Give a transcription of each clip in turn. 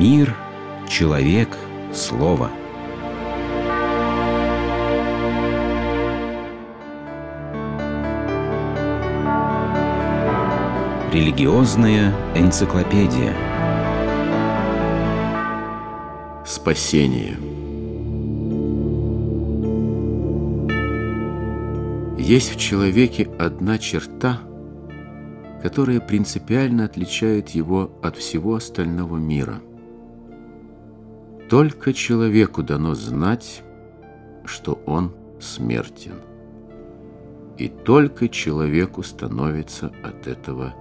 Мир, человек, слово. Религиозная энциклопедия. Спасение. Есть в человеке одна черта, которая принципиально отличает его от всего остального мира. Только человеку дано знать, что он смертен. И только человеку становится от этого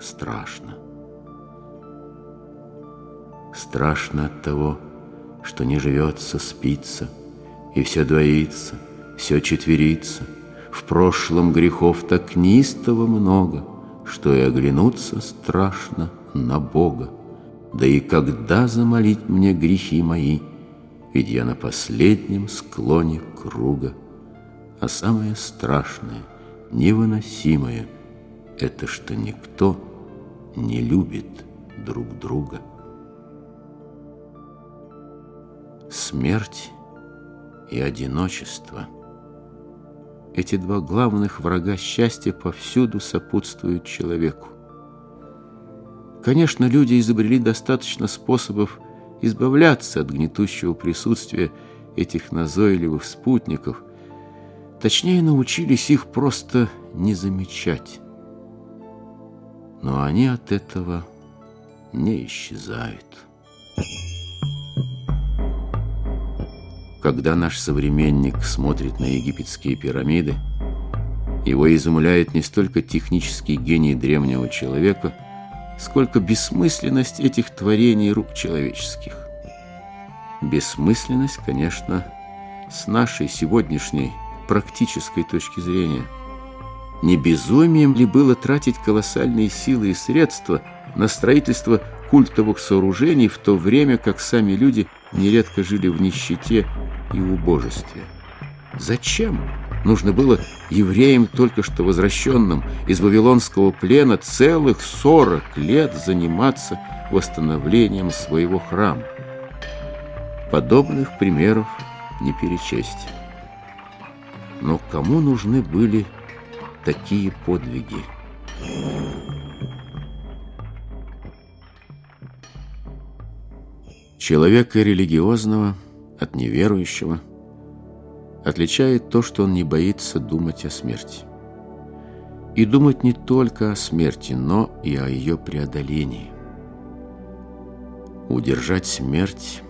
страшно. Страшно от того, что не живется, спится, и все двоится, все четверится. В прошлом грехов так неистово много, что и оглянуться страшно на Бога. Да и когда замолить мне грехи мои, ведь я на последнем склоне круга. А самое страшное, невыносимое, это что никто не любит друг друга. Смерть и одиночество – эти два главных врага счастья повсюду сопутствуют человеку. Конечно, люди изобрели достаточно способов избавляться от гнетущего присутствия этих назойливых спутников, точнее, научились их просто не замечать но они от этого не исчезают. Когда наш современник смотрит на египетские пирамиды, его изумляет не столько технический гений древнего человека, сколько бессмысленность этих творений рук человеческих. Бессмысленность, конечно, с нашей сегодняшней практической точки зрения – не безумием ли было тратить колоссальные силы и средства на строительство культовых сооружений, в то время как сами люди нередко жили в нищете и убожестве? Зачем нужно было евреям, только что возвращенным из Вавилонского плена, целых сорок лет заниматься восстановлением своего храма? Подобных примеров не перечесть. Но кому нужны были такие подвиги. Человека религиозного от неверующего отличает то, что он не боится думать о смерти. И думать не только о смерти, но и о ее преодолении. Удержать смерть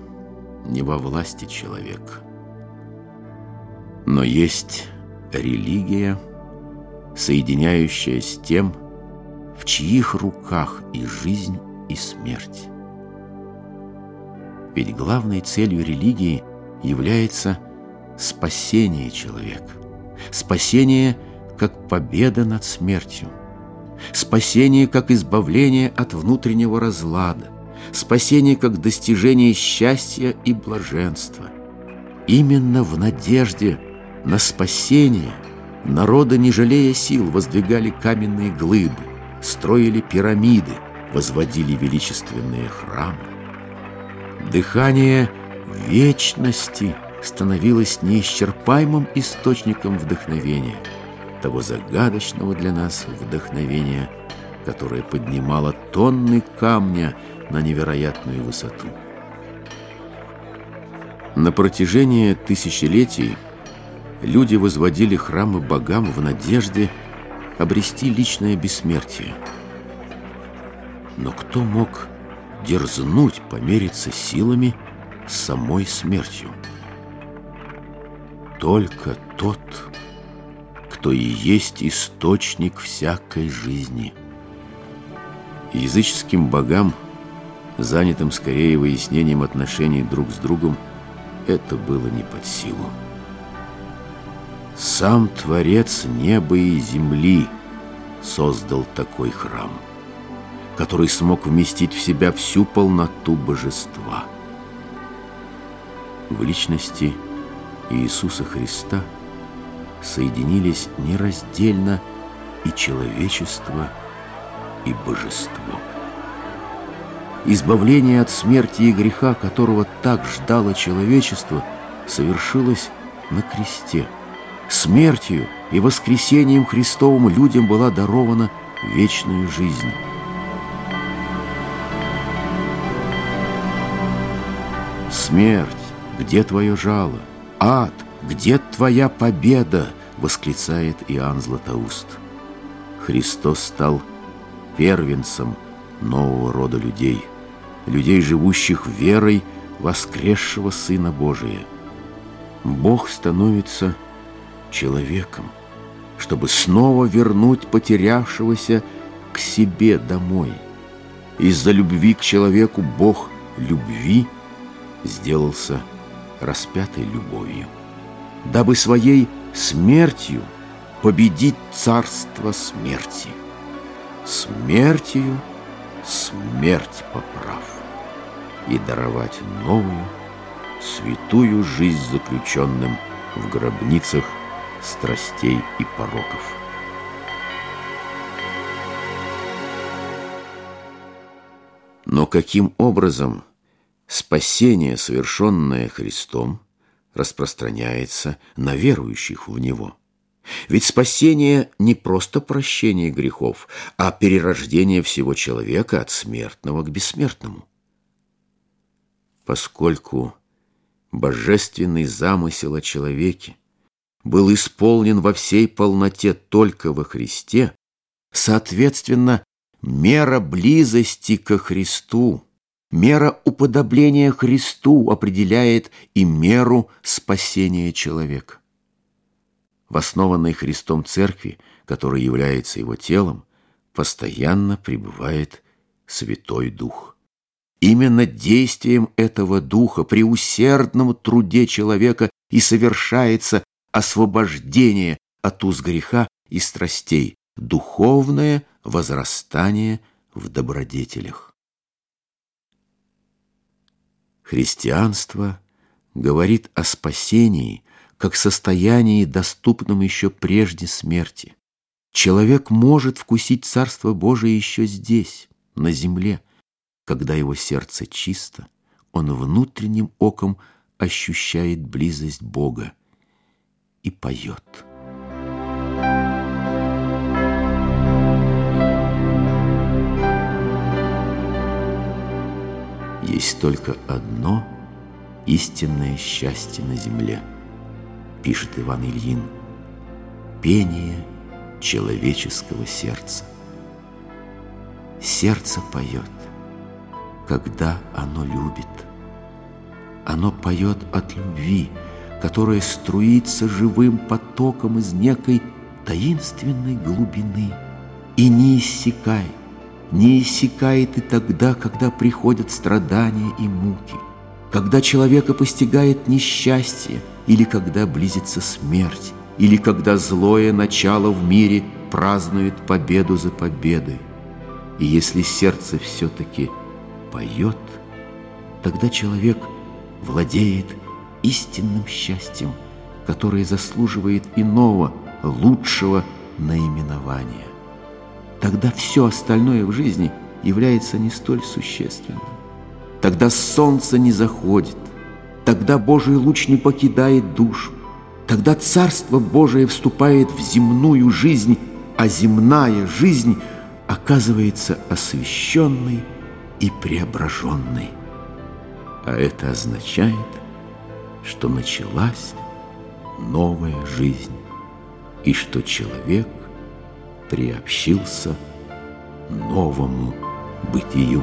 не во власти человека. Но есть религия – соединяющая с тем, в чьих руках и жизнь, и смерть. Ведь главной целью религии является спасение человека. Спасение как победа над смертью. Спасение как избавление от внутреннего разлада. Спасение как достижение счастья и блаженства. Именно в надежде на спасение – Народы, не жалея сил, воздвигали каменные глыбы, строили пирамиды, возводили величественные храмы. Дыхание вечности становилось неисчерпаемым источником вдохновения, того загадочного для нас вдохновения, которое поднимало тонны камня на невероятную высоту. На протяжении тысячелетий люди возводили храмы богам в надежде обрести личное бессмертие. Но кто мог дерзнуть помериться силами с самой смертью? Только тот, кто и есть источник всякой жизни. Языческим богам, занятым скорее выяснением отношений друг с другом, это было не под силу. Сам Творец неба и земли создал такой храм, который смог вместить в себя всю полноту божества. В личности Иисуса Христа соединились нераздельно и человечество, и божество. избавление от смерти и греха, которого так ждало человечество, совершилось на кресте. Смертью и воскресением Христовым людям была дарована вечная жизнь. Смерть, где твое жало? Ад, где твоя победа? Восклицает Иоанн Златоуст. Христос стал первенцем нового рода людей, людей, живущих верой воскресшего Сына Божия. Бог становится человеком, чтобы снова вернуть потерявшегося к себе домой. Из-за любви к человеку Бог любви сделался распятой любовью, дабы своей смертью победить царство смерти. Смертью смерть поправ и даровать новую, святую жизнь заключенным в гробницах страстей и пороков. Но каким образом спасение, совершенное Христом, распространяется на верующих в Него? Ведь спасение не просто прощение грехов, а перерождение всего человека от смертного к бессмертному. Поскольку божественный замысел о человеке был исполнен во всей полноте только во Христе, соответственно, мера близости ко Христу, мера уподобления Христу определяет и меру спасения человека. В основанной Христом Церкви, которая является Его телом, постоянно пребывает Святой Дух. Именно действием этого Духа при усердном труде человека и совершается освобождение от уз греха и страстей, духовное возрастание в добродетелях. Христианство говорит о спасении как состоянии, доступном еще прежде смерти. Человек может вкусить Царство Божие еще здесь, на земле, когда его сердце чисто, он внутренним оком ощущает близость Бога, и поет. Есть только одно истинное счастье на земле, пишет Иван Ильин, пение человеческого сердца. Сердце поет, когда оно любит. Оно поет от любви, которая струится живым потоком из некой таинственной глубины и не иссякает, не иссякает и тогда, когда приходят страдания и муки, когда человека постигает несчастье или когда близится смерть, или когда злое начало в мире празднует победу за победой. И если сердце все-таки поет, тогда человек владеет истинным счастьем, которое заслуживает иного, лучшего наименования. Тогда все остальное в жизни является не столь существенным. Тогда солнце не заходит, тогда Божий луч не покидает душу, тогда Царство Божие вступает в земную жизнь, а земная жизнь оказывается освященной и преображенной. А это означает – что началась новая жизнь и что человек приобщился новому бытию.